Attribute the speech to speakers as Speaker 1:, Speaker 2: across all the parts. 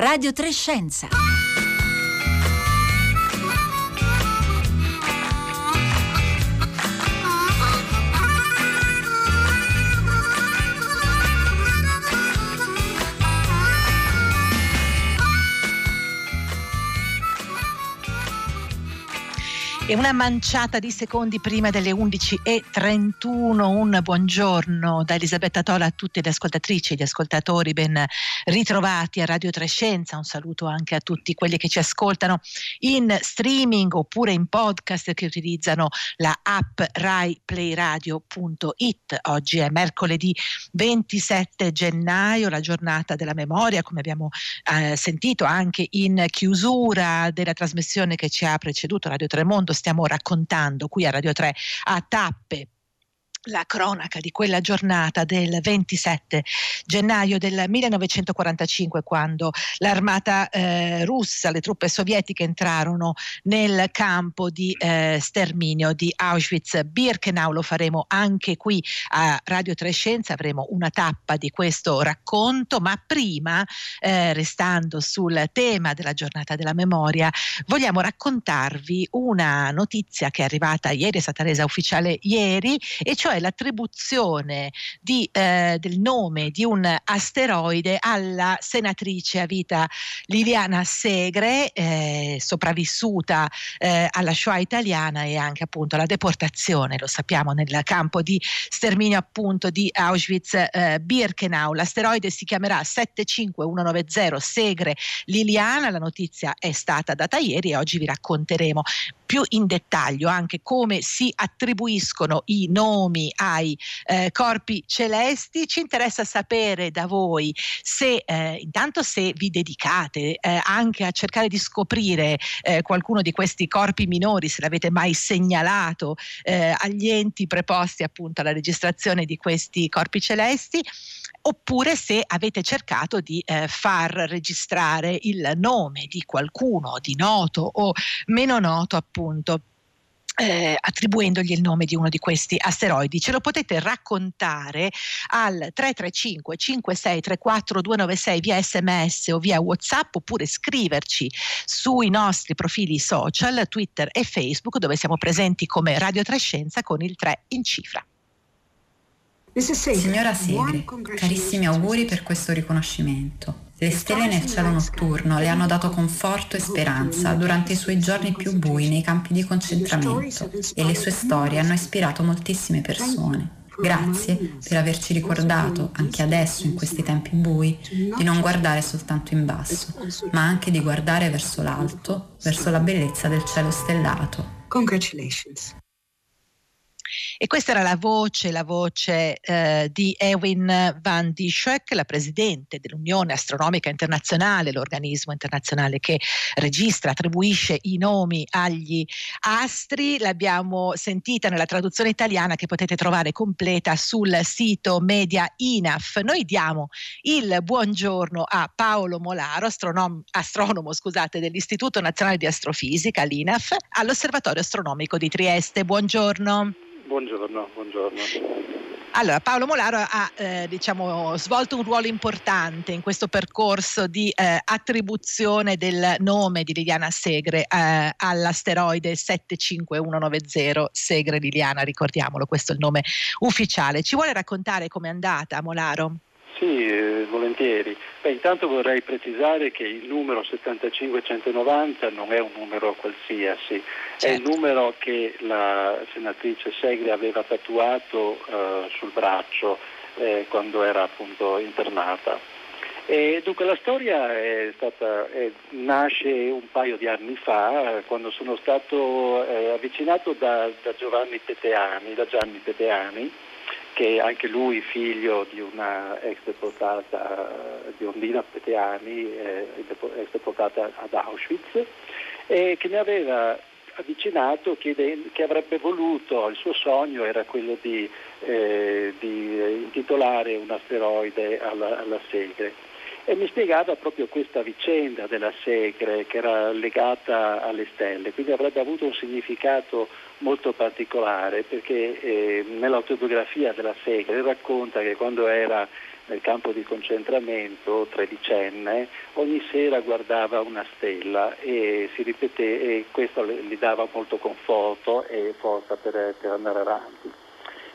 Speaker 1: Radio Trescenza.
Speaker 2: E una manciata di secondi prima delle 11.31. Un buongiorno da Elisabetta Tola a tutte le ascoltatrici e gli ascoltatori. Ben ritrovati a Radio Trescenza. Un saluto anche a tutti quelli che ci ascoltano in streaming oppure in podcast che utilizzano la app raiplayradio.it. Oggi è mercoledì 27 gennaio, la giornata della memoria, come abbiamo eh, sentito anche in chiusura della trasmissione che ci ha preceduto Radio Tremondo stiamo raccontando qui a Radio 3 a tappe la cronaca di quella giornata del 27 gennaio del 1945 quando l'armata eh, russa, le truppe sovietiche entrarono nel campo di eh, sterminio di Auschwitz-Birkenau. Lo faremo anche qui a Radio Trescenza, avremo una tappa di questo racconto, ma prima, eh, restando sul tema della giornata della memoria, vogliamo raccontarvi una notizia che è arrivata ieri, è stata resa ufficiale ieri, e cioè cioè l'attribuzione di, eh, del nome di un asteroide alla senatrice a vita Liliana Segre, eh, sopravvissuta eh, alla Shoah italiana e anche appunto alla deportazione, lo sappiamo, nel campo di sterminio appunto di Auschwitz-Birkenau. L'asteroide si chiamerà 75190 Segre Liliana, la notizia è stata data ieri e oggi vi racconteremo più in dettaglio anche come si attribuiscono i nomi ai eh, corpi celesti. Ci interessa sapere da voi se eh, intanto se vi dedicate eh, anche a cercare di scoprire eh, qualcuno di questi corpi minori, se l'avete mai segnalato eh, agli enti preposti appunto alla registrazione di questi corpi celesti oppure se avete cercato di eh, far registrare il nome di qualcuno di noto o meno noto appunto eh, attribuendogli il nome di uno di questi asteroidi. Ce lo potete raccontare al 335 5634 296 via sms o via whatsapp oppure scriverci sui nostri profili social Twitter e Facebook dove siamo presenti come Radio Trescenza con il 3 in cifra.
Speaker 3: Signora Segre, carissimi auguri per questo riconoscimento. Le stelle nel cielo notturno le hanno dato conforto e speranza durante i suoi giorni più bui nei campi di concentramento e le sue storie hanno ispirato moltissime persone. Grazie per averci ricordato, anche adesso in questi tempi bui, di non guardare soltanto in basso, ma anche di guardare verso l'alto, verso la bellezza del cielo stellato. Congratulations.
Speaker 2: E questa era la voce, la voce eh, di Ewin van Dieschek, la presidente dell'Unione Astronomica Internazionale, l'organismo internazionale che registra, attribuisce i nomi agli astri. L'abbiamo sentita nella traduzione italiana che potete trovare completa sul sito Media INAF. Noi diamo il buongiorno a Paolo Molaro, astronom- astronomo scusate, dell'Istituto Nazionale di Astrofisica, l'INAF, all'Osservatorio Astronomico di Trieste. Buongiorno.
Speaker 4: Buongiorno, buongiorno.
Speaker 2: Allora, Paolo Molaro ha eh, diciamo, svolto un ruolo importante in questo percorso di eh, attribuzione del nome di Liliana Segre eh, all'asteroide 75190 Segre Liliana, ricordiamolo, questo è il nome ufficiale. Ci vuole raccontare com'è andata, Molaro?
Speaker 4: Sì, eh, volentieri. Beh, intanto vorrei precisare che il numero 75190 non è un numero qualsiasi, certo. è il certo. numero che la senatrice Segre aveva tatuato eh, sul braccio eh, quando era appunto internata. E dunque la storia è stata, è, nasce un paio di anni fa quando sono stato eh, avvicinato da, da Giovanni Peteani, da Gianni Peteani, che anche lui figlio di una ex deportata di Ondina Peteani, eh, ex deportata ad Auschwitz, e che mi aveva avvicinato chiedendo, che avrebbe voluto, il suo sogno era quello di, eh, di intitolare un asteroide alla, alla Segre. E mi spiegava proprio questa vicenda della Segre che era legata alle stelle, quindi avrebbe avuto un significato molto particolare perché eh, nell'autobiografia della Segre racconta che quando era nel campo di concentramento, tredicenne, ogni sera guardava una stella e si ripeté e questo gli dava molto conforto e forza per, per andare avanti.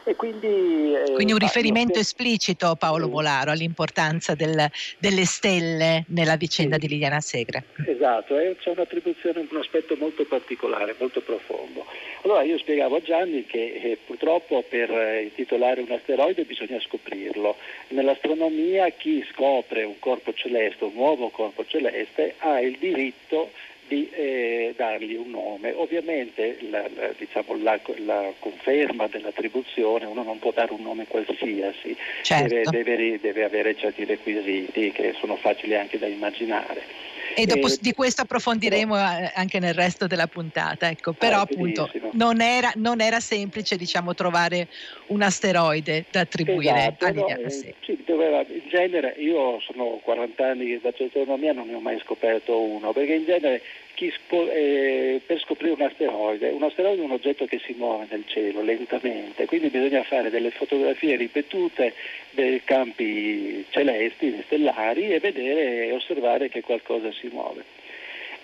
Speaker 2: E quindi, eh, quindi un riferimento esplicito, Paolo Volaro, all'importanza del, delle stelle nella vicenda sì. di Liliana Segre.
Speaker 4: Esatto, eh, c'è un'attribuzione, un aspetto molto particolare, molto profondo. Allora io spiegavo a Gianni che eh, purtroppo per eh, intitolare un asteroide bisogna scoprirlo. Nell'astronomia chi scopre un corpo celeste, un nuovo corpo celeste, ha il diritto di eh, dargli un nome. Ovviamente la, la, diciamo, la, la, conferma dell'attribuzione, uno non può dare un nome qualsiasi, certo. deve, deve, deve avere certi requisiti che sono facili anche da immaginare.
Speaker 2: E dopo eh, di questo approfondiremo però, anche nel resto della puntata. Ecco. Però appunto non era, non era, semplice diciamo, trovare un asteroide da attribuire
Speaker 4: esatto, a Liliana no, eh, sì, doveva, in genere io sono 40 anni che faccio astronomia non ne ho mai scoperto uno, perché in genere Spo- eh, per scoprire un asteroide. Un asteroide è un oggetto che si muove nel cielo lentamente, quindi bisogna fare delle fotografie ripetute dei campi celesti, stellari e vedere e osservare che qualcosa si muove.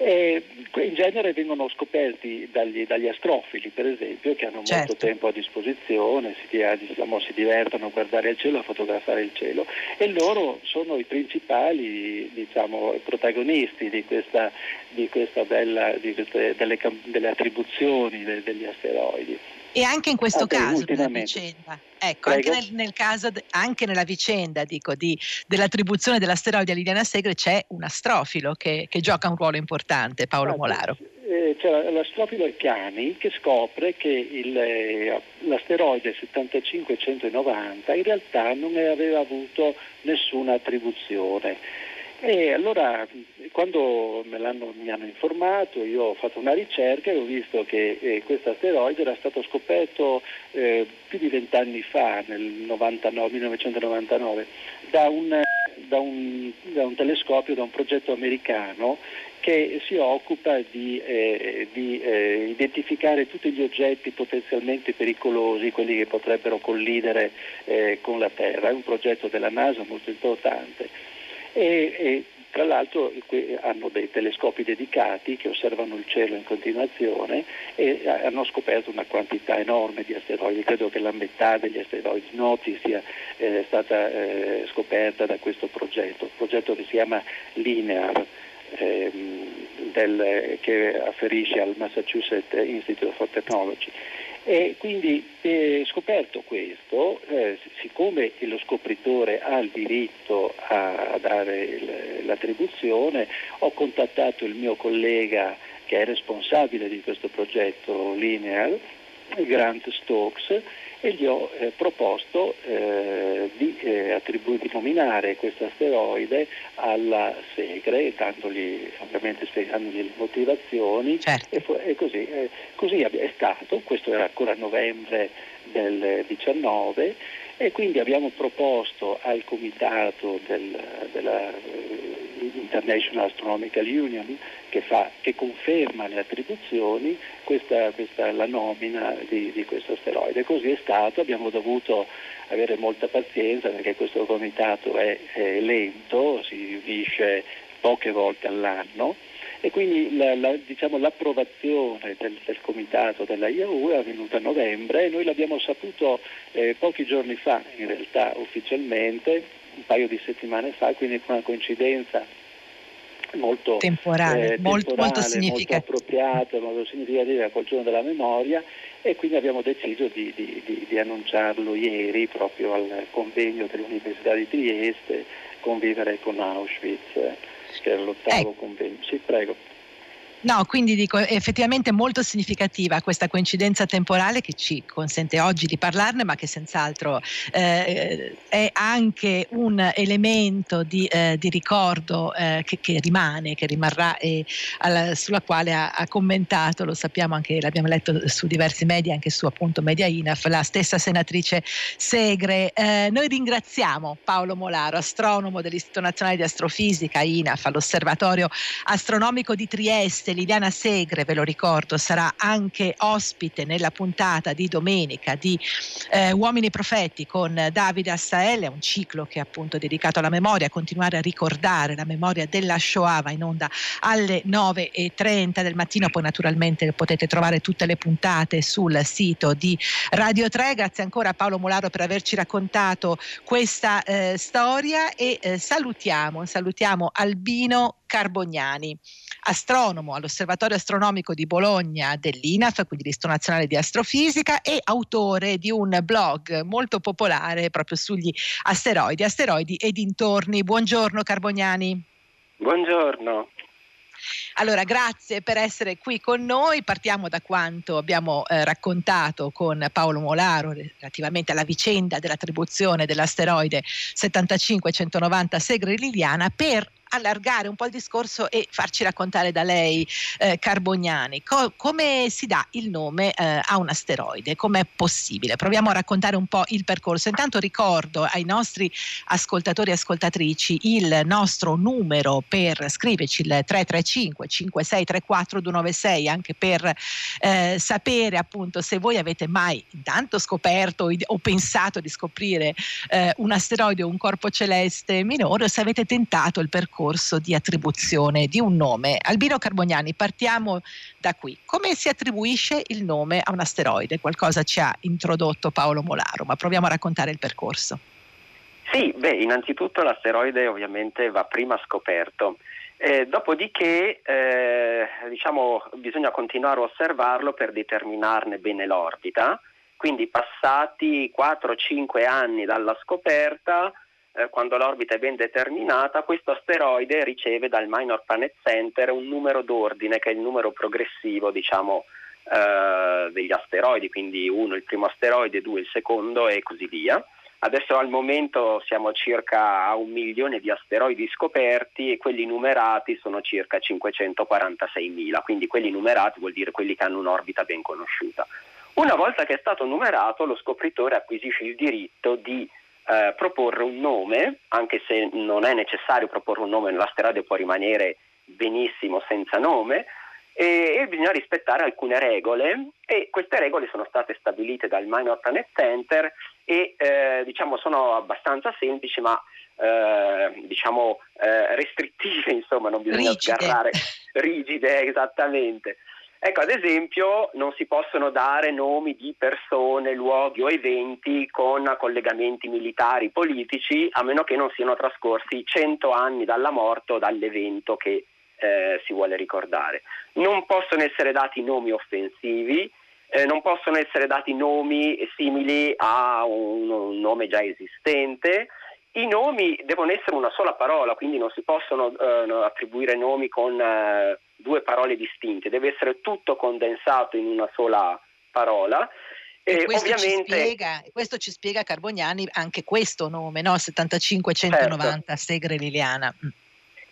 Speaker 4: E in genere vengono scoperti dagli, dagli, astrofili, per esempio, che hanno certo. molto tempo a disposizione, si, diciamo, si, divertono a guardare il cielo, a fotografare il cielo e loro sono i principali diciamo, protagonisti di questa, di questa bella, di queste, delle, delle, attribuzioni degli asteroidi.
Speaker 2: E anche in questo okay, caso della vicenda, ecco, anche, nel, nel caso, anche, nella vicenda dico, di, dell'attribuzione dell'asteroide a Liliana Segre c'è un astrofilo che, che gioca un ruolo importante, Paolo ah, Molaro.
Speaker 4: Eh, cioè, l'astrofilo Piani che scopre che il, eh, l'asteroide 7590 in realtà non aveva avuto nessuna attribuzione e allora quando mi hanno informato io ho fatto una ricerca e ho visto che eh, questo asteroide era stato scoperto eh, più di vent'anni fa, nel 99, 1999, da un, da, un, da un, telescopio, da un progetto americano che si occupa di, eh, di eh, identificare tutti gli oggetti potenzialmente pericolosi, quelli che potrebbero collidere eh, con la Terra. È un progetto della NASA molto importante e, e tra l'altro hanno dei telescopi dedicati che osservano il cielo in continuazione e hanno scoperto una quantità enorme di asteroidi, credo che la metà degli asteroidi noti sia eh, stata eh, scoperta da questo progetto, un progetto che si chiama Linear. Ehm, del, che afferisce al Massachusetts Institute for Technology. E quindi eh, scoperto questo, eh, siccome lo scopritore ha il diritto a, dare il, l'attribuzione, ho contattato il mio collega che è responsabile di questo progetto Linear, Grant Stokes, e gli ho eh, proposto eh, di, attribu- di, nominare questo asteroide alla Segre, dandogli, ovviamente spiegandogli le motivazioni certo. e, e, così, eh, così è stato, questo era ancora a novembre del 19 e quindi abbiamo proposto al comitato del, della International Astronomical Union che, fa, che conferma le attribuzioni questa, questa, la nomina di, di, questo asteroide. Così è stato, abbiamo dovuto avere molta pazienza perché questo comitato è, è lento, si riunisce poche volte all'anno e quindi la, la, diciamo, l'approvazione del, del, comitato della IAU è avvenuta a novembre e noi l'abbiamo saputo eh, pochi giorni fa in realtà ufficialmente, un paio di settimane fa, quindi con una coincidenza molto
Speaker 2: temporale,
Speaker 4: eh, molto, molto, molto appropriata, molto significativa col giorno della memoria e quindi abbiamo deciso di, di, di, di, annunciarlo ieri proprio al convegno dell'Università di Trieste, convivere con Auschwitz, che era l'ottavo eh. convegno. Sì, prego.
Speaker 2: No, quindi dico effettivamente molto significativa questa coincidenza temporale che ci consente oggi di parlarne, ma che senz'altro eh, è anche un elemento di, eh, di ricordo eh, che, che, rimane, che rimarrà e alla, sulla quale ha, ha, commentato, lo sappiamo anche, l'abbiamo letto su diversi media, anche su appunto Media Inaf, la stessa senatrice Segre. Eh, noi ringraziamo Paolo Molaro, astronomo dell'Istituto Nazionale di Astrofisica, INAF, all'Osservatorio Astronomico di Trieste grazie. Liliana Segre, ve lo ricordo, sarà anche ospite nella puntata di domenica di eh, Uomini Profeti con Davide Assael, è un ciclo che è appunto dedicato alla memoria, a continuare a ricordare la memoria della Shoah, va in onda alle 9.30 del mattino, poi naturalmente potete trovare tutte le puntate sul sito di Radio 3. Grazie ancora a Paolo Molaro per averci raccontato questa eh, storia e eh, salutiamo, salutiamo Albino Carbognani, astronomo all'Osservatorio Astronomico di Bologna dell'INAF, quindi l'Istituto Nazionale di Astrofisica, e autore di un blog molto popolare proprio sugli asteroidi, asteroidi e dintorni. Buongiorno Carbognani.
Speaker 1: Buongiorno.
Speaker 2: Allora, grazie per essere qui con noi. Partiamo da quanto abbiamo eh, raccontato con Paolo Molaro relativamente alla vicenda dell'attribuzione dell'asteroide 75-190 Segre Liliana per allargare un po' il discorso e farci raccontare da lei, eh, Carbognani, co- come si dà il nome eh, a un asteroide, come è possibile. Proviamo a raccontare un po' il percorso. Intanto ricordo ai nostri ascoltatori e ascoltatrici il nostro numero per scriverci il 335 5634 296 anche per eh, sapere appunto se voi avete mai intanto scoperto o pensato di scoprire eh, un asteroide o un corpo celeste minore o se avete tentato il percorso percorso di attribuzione di un nome. Albino Carbognani, partiamo da qui. Come si attribuisce il nome a un asteroide? Qualcosa ci ha introdotto Paolo Molaro, ma proviamo a raccontare il percorso.
Speaker 1: Sì, beh, innanzitutto l'asteroide ovviamente va prima scoperto. Eh, dopodiché eh, diciamo, bisogna continuare a osservarlo per determinarne bene l'orbita, quindi passati 4-5 anni dalla scoperta eh, quando l'orbita è ben determinata, questo asteroide riceve dal Minor Planet Center un numero d'ordine che è il numero progressivo, diciamo, eh, degli asteroidi, quindi uno il primo asteroide, due il secondo e così via. Adesso al momento siamo circa a un milione di asteroidi scoperti e quelli numerati sono circa 546.000, quindi quelli numerati vuol dire quelli che hanno un'orbita ben conosciuta. Una volta che è stato numerato, lo scopritore acquisisce il diritto di eh, proporre un nome, anche se non è necessario proporre un nome, l'asteroide può rimanere benissimo senza nome, e, e, bisogna rispettare alcune regole e queste regole sono state stabilite dal Minor Planet Center e eh, diciamo sono abbastanza semplici ma eh, diciamo eh, restrittive, insomma non bisogna rigide. sgarrare rigide esattamente. Ecco, ad esempio, non si possono dare nomi di persone, luoghi o eventi con collegamenti militari, politici, a meno che non siano trascorsi 100 anni dalla morte o dall'evento che eh, si vuole ricordare. Non possono essere dati nomi offensivi, eh, non possono essere dati nomi simili a un, un nome già esistente. I nomi devono essere una sola parola, quindi non si possono eh, attribuire nomi con eh, due parole distinte, deve essere tutto condensato in una sola parola.
Speaker 2: E, questo, ovviamente... ci spiega, questo ci spiega Carbognani anche questo nome, no? 7590 certo. Segre Liliana. Mm.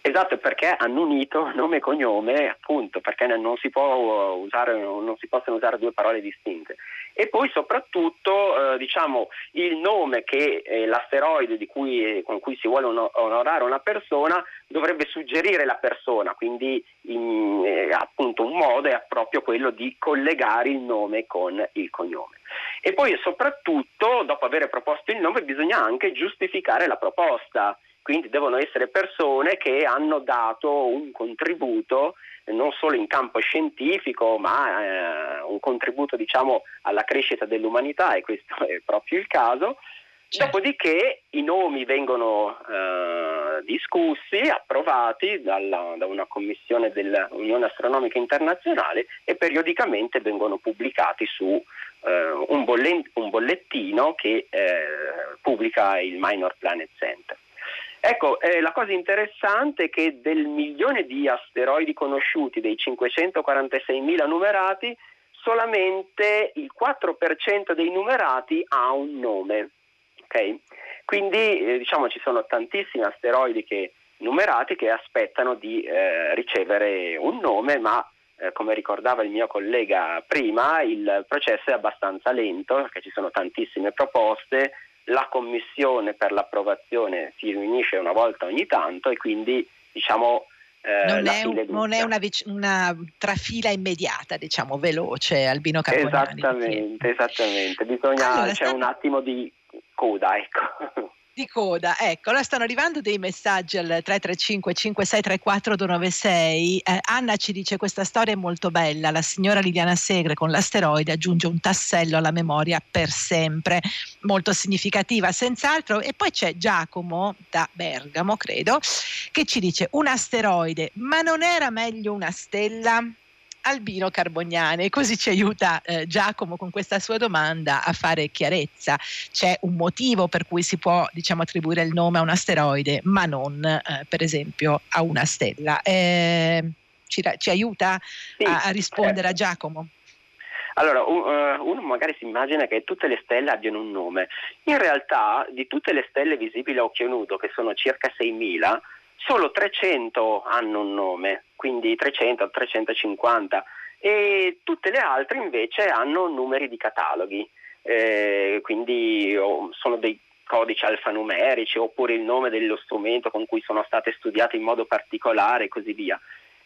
Speaker 1: Esatto, perché hanno unito nome e cognome, appunto, perché non si, usare, non si possono usare due parole distinte. E poi soprattutto, eh, diciamo, il nome che eh, l'asteroide cui, con cui si vuole onorare una persona dovrebbe suggerire la persona, quindi in, eh, appunto un modo è proprio quello di collegare il nome con il cognome. E poi soprattutto, dopo aver proposto il nome, bisogna anche giustificare la proposta quindi devono essere persone che hanno dato un contributo non solo in campo scientifico, ma eh, un contributo diciamo, alla crescita dell'umanità e questo è proprio il caso. Certo. Dopodiché i nomi vengono eh, discussi, approvati dalla, da una commissione dell'Unione Astronomica Internazionale e periodicamente vengono pubblicati su eh, un, un, bollettino che eh, pubblica il Minor Planet Center. Ecco, eh, la cosa interessante è che del milione di asteroidi conosciuti, dei 546.000 numerati, solamente il 4% dei numerati ha un nome. Okay? Quindi eh, diciamo ci sono tantissimi asteroidi che, numerati che aspettano di eh, ricevere un nome, ma eh, come ricordava il mio collega prima, il processo è abbastanza lento perché ci sono tantissime proposte, la commissione per l'approvazione si riunisce una volta ogni tanto e quindi diciamo,
Speaker 2: eh, non, è un, non, è una, una, trafila immediata, diciamo, veloce Albino Carbonani.
Speaker 1: Esattamente, esattamente. Bisogna, allora, c'è sta... un attimo di coda, ecco
Speaker 2: di coda. Ecco, ora stanno arrivando dei messaggi al 335 5634 296. Eh, Anna ci dice questa storia è molto bella, la signora Liliana Segre con l'asteroide aggiunge un tassello alla memoria per sempre, molto significativa senz'altro. E poi c'è Giacomo da Bergamo, credo, che ci dice un asteroide, ma non era meglio una stella? Albino Carbognani e così ci aiuta eh, Giacomo con questa sua domanda a fare chiarezza. C'è un motivo per cui si può diciamo, attribuire il nome a un asteroide ma non eh, per esempio a una stella. Eh, ci, ci, aiuta sì, a, a, rispondere a certo. Giacomo?
Speaker 1: Allora, uh, uno magari si immagina che tutte le stelle abbiano un nome. In realtà, di tutte le stelle visibili a occhio nudo, che sono circa 6.000, solo 300 hanno un nome, quindi 300, 350 e tutte le altre invece hanno numeri di cataloghi, eh, quindi sono dei codici alfanumerici oppure il nome dello strumento con cui sono state studiate in modo particolare e così via.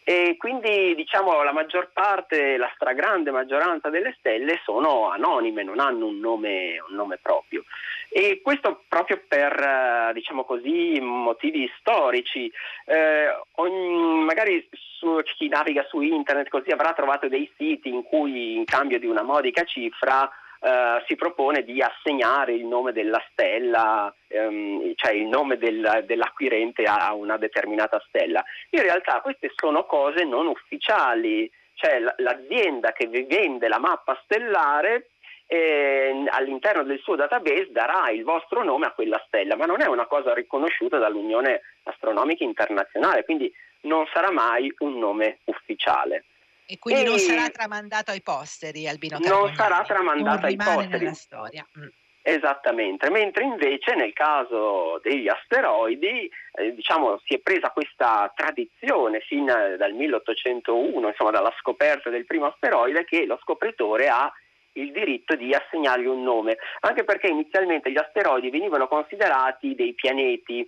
Speaker 1: E quindi diciamo la maggior parte, la stragrande maggioranza delle stelle sono anonime, non hanno un nome, un nome proprio. E questo proprio per, eh, diciamo così, motivi storici. Eh, ogni, magari su, chi naviga su internet così avrà trovato dei siti in cui in cambio di una modica cifra Uh, si propone di assegnare il nome della stella, um, cioè il nome del, dell'acquirente a una determinata stella. In realtà queste sono cose non ufficiali, cioè l'azienda che vende la mappa stellare eh, all'interno del suo database darà il vostro nome a quella stella, ma non è una cosa riconosciuta dall'Unione Astronomica Internazionale, quindi non sarà mai un nome ufficiale.
Speaker 2: E quindi e non sarà tramandato ai posteri Albino
Speaker 1: Carbonari. Non sarà tramandato ai posteri.
Speaker 2: nella storia. Mm.
Speaker 1: Esattamente, mentre invece nel caso degli asteroidi eh, diciamo, si è presa questa tradizione fin dal 1801, insomma dalla scoperta del primo asteroide, che lo scopritore ha il diritto di assegnargli un nome, anche perché inizialmente gli asteroidi venivano considerati dei pianeti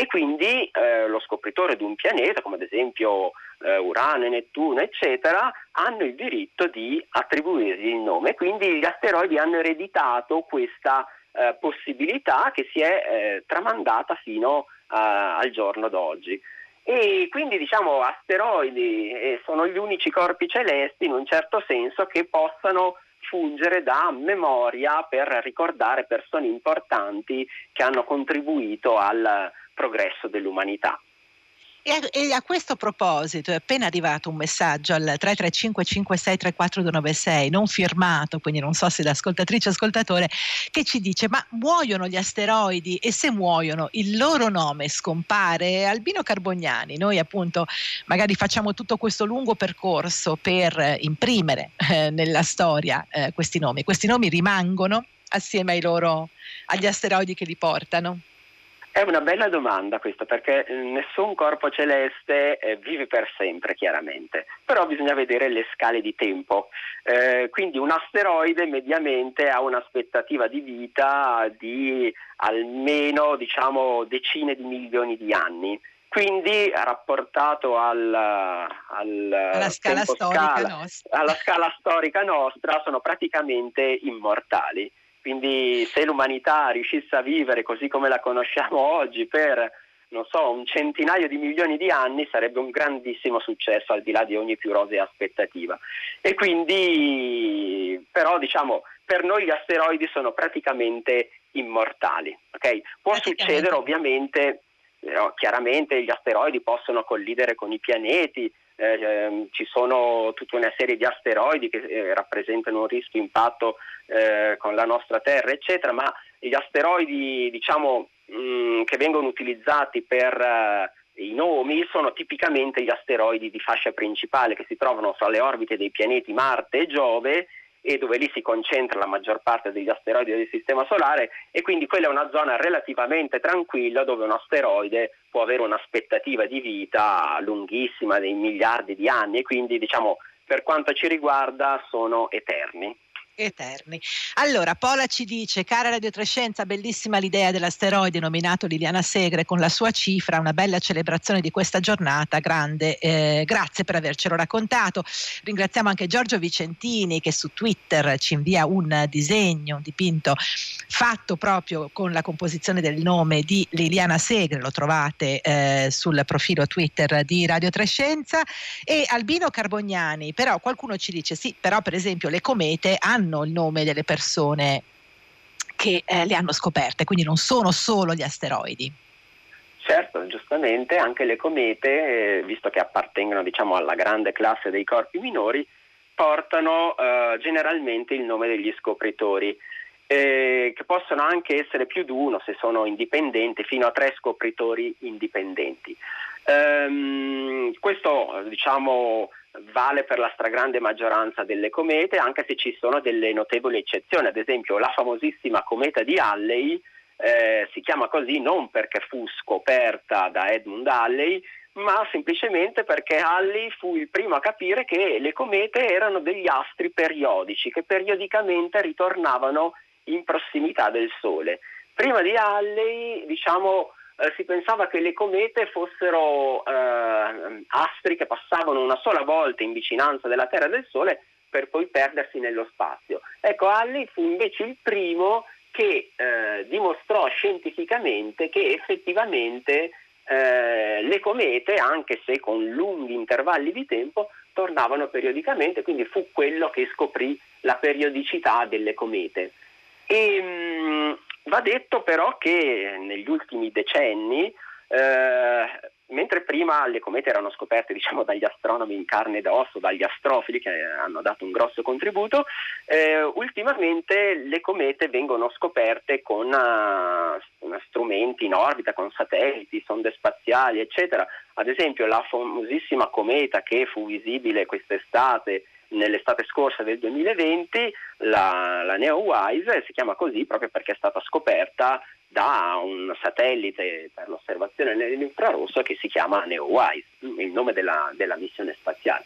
Speaker 1: e quindi eh, lo scopritore di un pianeta, come ad esempio eh, Urano, Nettuno, eccetera, hanno il diritto di attribuirgli il nome. Quindi gli asteroidi hanno ereditato questa eh, possibilità che si è eh, tramandata fino eh, al giorno d'oggi. E quindi diciamo asteroidi eh, sono gli unici corpi celesti in un certo senso che possano fungere da memoria per ricordare persone importanti che hanno contribuito al progresso dell'umanità.
Speaker 2: E a, questo proposito è appena arrivato un messaggio al 335 5634 296 non firmato, quindi non so se l'ascoltatrice o ascoltatore, che ci dice ma muoiono gli asteroidi e se muoiono il loro nome scompare? Albino Carbognani, noi appunto magari facciamo tutto questo lungo percorso per imprimere eh, nella storia eh, questi nomi, questi nomi rimangono assieme loro, agli asteroidi che li portano?
Speaker 1: È una bella domanda questa perché eh, nessun corpo celeste eh, vive per sempre chiaramente, però bisogna vedere le scale di tempo. Eh, quindi un asteroide mediamente ha un'aspettativa di vita di almeno diciamo, decine di milioni di anni. Quindi rapportato al, al
Speaker 2: alla, scala scala,
Speaker 1: alla scala storica nostra sono praticamente immortali. Quindi se l'umanità riuscisse a vivere così come la conosciamo oggi per, non so, un centinaio di milioni di anni sarebbe un grandissimo successo al di là di ogni più rosea aspettativa. E quindi, però diciamo, per noi gli asteroidi sono praticamente immortali. Okay? Può succedere ovviamente, eh, chiaramente gli asteroidi possono collidere con i pianeti, eh, ci sono tutta una serie di asteroidi che eh, rappresentano un rischio impatto eh, con la nostra Terra, eccetera, ma gli asteroidi diciamo, mh, mm, che vengono utilizzati per eh, i nomi sono tipicamente gli asteroidi di fascia principale che si trovano fra le orbite dei pianeti Marte e Giove e dove lì si concentra la maggior parte degli asteroidi del Sistema Solare e quindi quella è una zona relativamente tranquilla dove un asteroide può avere un'aspettativa di vita lunghissima, dei miliardi di anni e quindi diciamo per quanto ci riguarda sono eterni.
Speaker 2: Eterni. Allora, Pola ci dice, cara Radio Trescenza, bellissima l'idea dell'asteroide nominato Liliana Segre con la sua cifra, una bella celebrazione di questa giornata, grande, eh, grazie per avercelo raccontato. Ringraziamo anche Giorgio Vicentini che su Twitter ci invia un disegno, un dipinto fatto proprio con la composizione del nome di Liliana Segre, lo trovate eh, sul profilo Twitter di Radio Trescenza e Albino Carbognani, però qualcuno ci dice sì, però per esempio le comete hanno hanno il nome delle persone che eh, le hanno scoperte, quindi non sono solo gli asteroidi.
Speaker 1: Certo, giustamente anche le comete, eh, visto che appartengono diciamo, alla grande classe dei corpi minori, portano eh, generalmente il nome degli scopritori, eh, che possono anche essere più di uno se sono indipendenti, fino a tre scopritori indipendenti. Ehm, questo diciamo, vale per la stragrande maggioranza delle comete, anche se ci sono delle notevoli eccezioni. Ad esempio, la famosissima cometa di Halley eh, si chiama così non perché fu scoperta da Edmund Halley, ma semplicemente perché Halley fu il primo a capire che le comete erano degli astri periodici che periodicamente ritornavano in prossimità del Sole. Prima di Halley, diciamo, eh, si pensava che le comete fossero eh, astri che passavano una sola volta in vicinanza della Terra e del Sole per poi perdersi nello spazio. Ecco, Halley fu invece il primo che eh, dimostrò scientificamente che effettivamente eh, le comete, anche se con lunghi intervalli di tempo, tornavano periodicamente, quindi fu quello che scoprì la periodicità delle comete. E, mh, mm, Va detto però che negli ultimi decenni, eh, mentre prima le comete erano scoperte diciamo, dagli astronomi in carne ed osso, dagli astrofili che hanno dato un grosso contributo, eh, ultimamente le comete vengono scoperte con uh, strumenti in orbita, con satelliti, sonde spaziali, eccetera. Ad esempio la famosissima cometa che fu visibile quest'estate nell'estate scorsa del 2020 la, la NeoWise si chiama così proprio perché è stata scoperta da un satellite per l'osservazione nell'infrarosso che si chiama NeoWise, il nome della, della missione spaziale.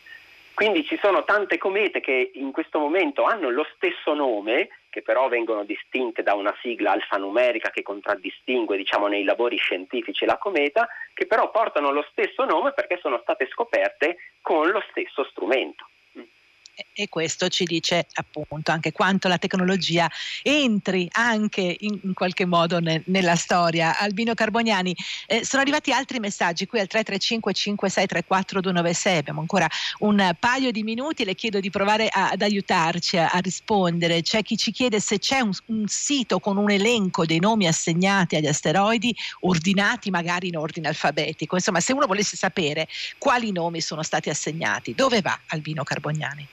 Speaker 1: Quindi ci sono tante comete che in questo momento hanno lo stesso nome, che però vengono distinte da una sigla alfanumerica che contraddistingue diciamo, nei lavori scientifici la cometa, che però portano lo stesso nome perché sono state scoperte con lo stesso strumento
Speaker 2: e questo ci dice appunto anche quanto la tecnologia entri anche in, in qualche modo ne, nella storia. Albino Carboniani, eh, sono arrivati altri messaggi qui al 335 5634 296, abbiamo ancora un paio di minuti, le chiedo di provare a, ad aiutarci a, a, rispondere. C'è chi ci chiede se c'è un, un sito con un elenco dei nomi assegnati agli asteroidi ordinati magari in ordine alfabetico, insomma se uno volesse sapere quali nomi sono stati assegnati, dove va Albino Carboniani?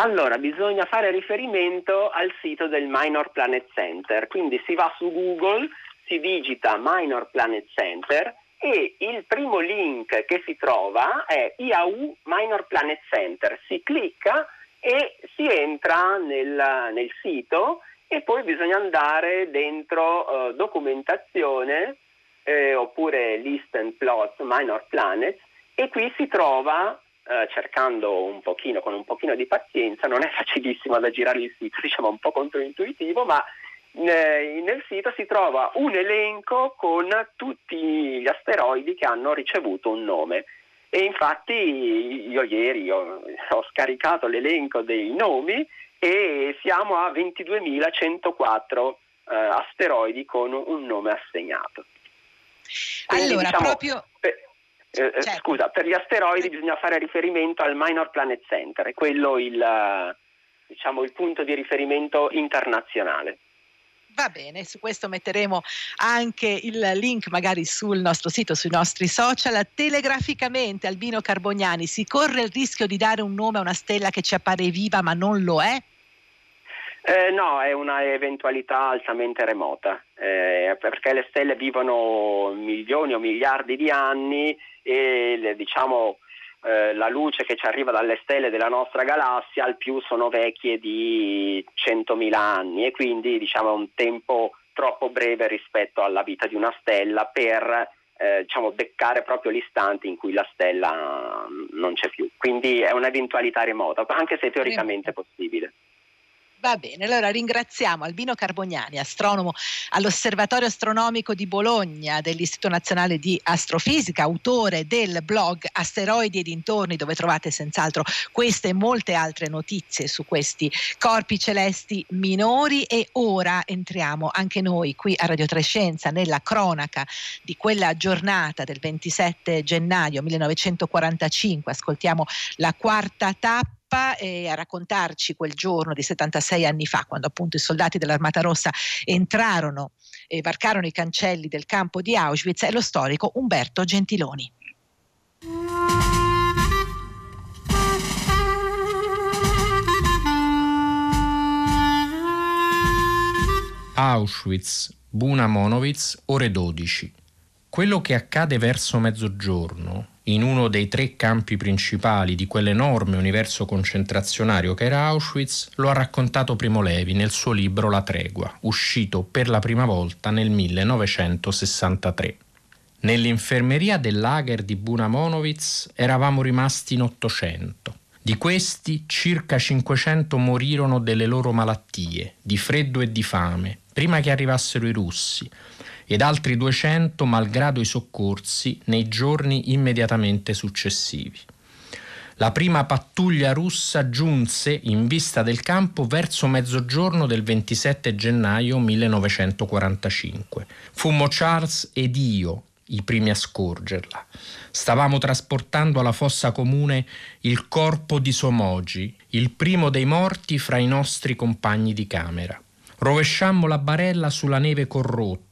Speaker 1: Allora, bisogna fare riferimento al sito del Minor Planet Center, quindi si va su Google, si digita Minor Planet Center e il primo link che si trova è IAU Minor Planet Center. Si clicca e si entra nel, nel sito e poi bisogna andare dentro uh, documentazione eh, oppure list and plots minor planets e qui si trova eh, cercando un pochino, con un pochino di pazienza, non è facilissimo da girare il sito, diciamo un po' controintuitivo, ma eh, nel sito si trova un elenco con tutti gli asteroidi che hanno ricevuto un nome. E infatti io ieri ho, ho scaricato l'elenco dei nomi e siamo a 22.104 eh, asteroidi con un nome assegnato.
Speaker 2: Quindi, allora, diciamo, proprio...
Speaker 1: Per, eh, eh, certo. Scusa, per gli asteroidi bisogna fare riferimento al Minor Planet Center, è quello il, diciamo, il punto di riferimento internazionale.
Speaker 2: Va bene, su questo metteremo anche il link magari sul nostro sito, sui nostri social. Telegraficamente, Albino Carbognani, si corre il rischio di dare un nome a una stella che ci appare viva ma non lo è?
Speaker 1: Eh, no, è una eventualità altamente remota, eh, perché le stelle vivono milioni o miliardi di anni e diciamo, eh, la luce che ci arriva dalle stelle della nostra galassia al più sono vecchie di 100.000 anni e quindi diciamo, è un tempo troppo breve rispetto alla vita di una stella per eh, diciamo, beccare proprio l'istante in cui la stella non c'è più. Quindi è un'eventualità remota, anche se teoricamente possibile.
Speaker 2: Va bene, allora ringraziamo Albino Carbognani, astronomo all'Osservatorio Astronomico di Bologna dell'Istituto Nazionale di Astrofisica, autore del blog Asteroidi e dintorni dove trovate senz'altro queste e molte altre notizie su questi corpi celesti minori. E ora entriamo anche noi qui a Radio Trescenza nella cronaca di quella giornata del 27 gennaio 1945, ascoltiamo la quarta tappa e a raccontarci quel giorno di 76 anni fa, quando appunto i soldati dell'Armata Rossa entrarono e varcarono i cancelli del campo di Auschwitz, è lo storico Umberto Gentiloni.
Speaker 5: Auschwitz, Buna Monowitz, ore 12. Quello che accade verso mezzogiorno in uno dei tre campi principali di quell'enorme universo concentrazionario che era Auschwitz, lo ha raccontato Primo Levi nel suo libro La tregua, uscito per la prima volta nel 1963. Nell'infermeria del lager di Bunamonowitz eravamo rimasti in 800. Di questi circa 500 morirono delle loro malattie, di freddo e di fame, prima che arrivassero i russi, ed altri 200 malgrado i soccorsi nei giorni immediatamente successivi. La prima pattuglia russa giunse in vista del campo verso mezzogiorno del 27 gennaio 1945. Fummo Charles ed io i primi a scorgerla. Stavamo trasportando alla fossa comune il corpo di Somogi, il primo dei morti fra i nostri compagni di camera. Rovesciammo la barella sulla neve corrotta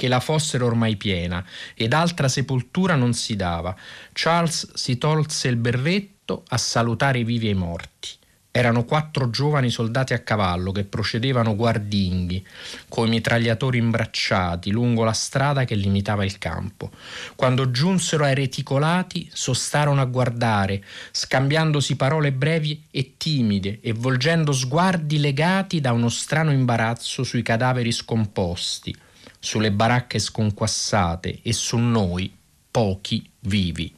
Speaker 5: che la fossa era ormai piena ed altra sepoltura non si dava. Charles si tolse il berretto a salutare i vivi e i morti. Erano quattro giovani soldati a cavallo che procedevano guardinghi, coi mitragliatori imbracciati lungo la strada che limitava il campo. Quando giunsero ai reticolati, sostarono a guardare, scambiandosi parole brevi e timide e volgendo sguardi legati da uno strano imbarazzo sui cadaveri scomposti sulle baracche sconquassate e su noi, pochi vivi.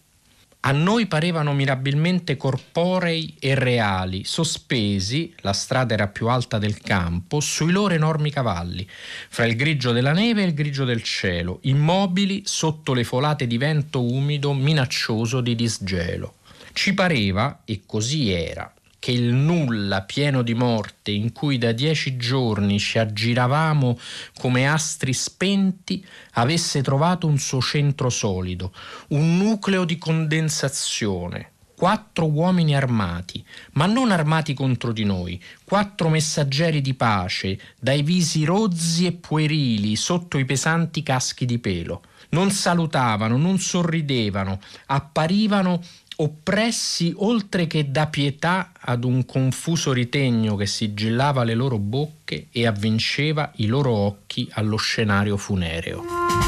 Speaker 5: A noi parevano mirabilmente corporei e reali, sospesi, la strada era più alta del campo, sui loro enormi cavalli, fra il grigio della neve e il grigio del cielo, immobili sotto le folate di vento umido minaccioso di disgelo. Ci pareva, e così era, che il nulla pieno di morte in cui da dieci giorni ci aggiravamo come astri spenti avesse trovato un suo centro solido, un nucleo di condensazione, quattro uomini armati, ma non armati contro di noi, quattro messaggeri di pace, dai visi rozzi e puerili sotto i pesanti caschi di pelo. Non salutavano, non sorridevano, apparivano oppressi oltre che da pietà ad un confuso ritegno che sigillava le loro bocche e avvinceva i loro occhi allo scenario funereo.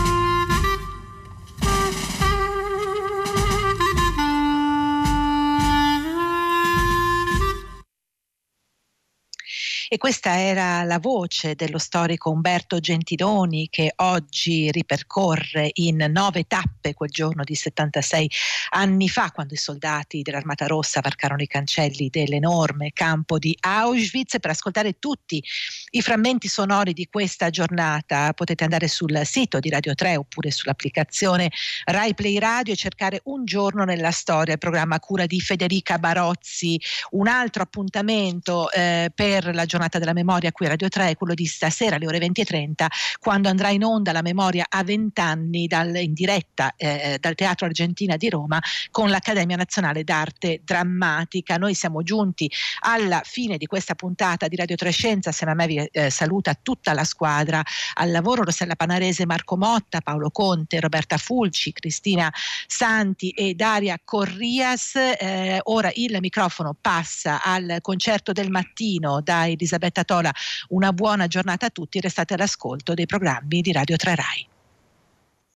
Speaker 2: E questa era la voce dello storico Umberto Gentiloni che oggi ripercorre in nove tappe quel giorno di 76 anni fa, quando i soldati dell'Armata Rossa varcarono i cancelli dell'enorme campo di Auschwitz. Per ascoltare tutti i frammenti sonori di questa giornata potete andare sul sito di Radio 3 oppure sull'applicazione Rai Play Radio e cercare Un giorno nella storia, il programma cura di Federica Barozzi. Un altro appuntamento eh, per la giornata giornata della memoria qui a Radio 3 è quello di stasera alle ore 20.30 quando andrà in onda la memoria a 20 anni dal, in diretta eh, dal Teatro Argentina di Roma con l'Accademia Nazionale d'Arte Drammatica. Noi siamo giunti alla fine di questa puntata di Radio 3 Scienza, assieme a me vi eh, saluta tutta la squadra al lavoro Rossella Panarese, Marco Motta, Paolo Conte, Roberta Fulci, Cristina Santi e Daria Corrias. Eh, ora il microfono passa al concerto del mattino dai Elisabetta Tola, una buona giornata a tutti, restate all'ascolto dei programmi di Radio 3 Rai.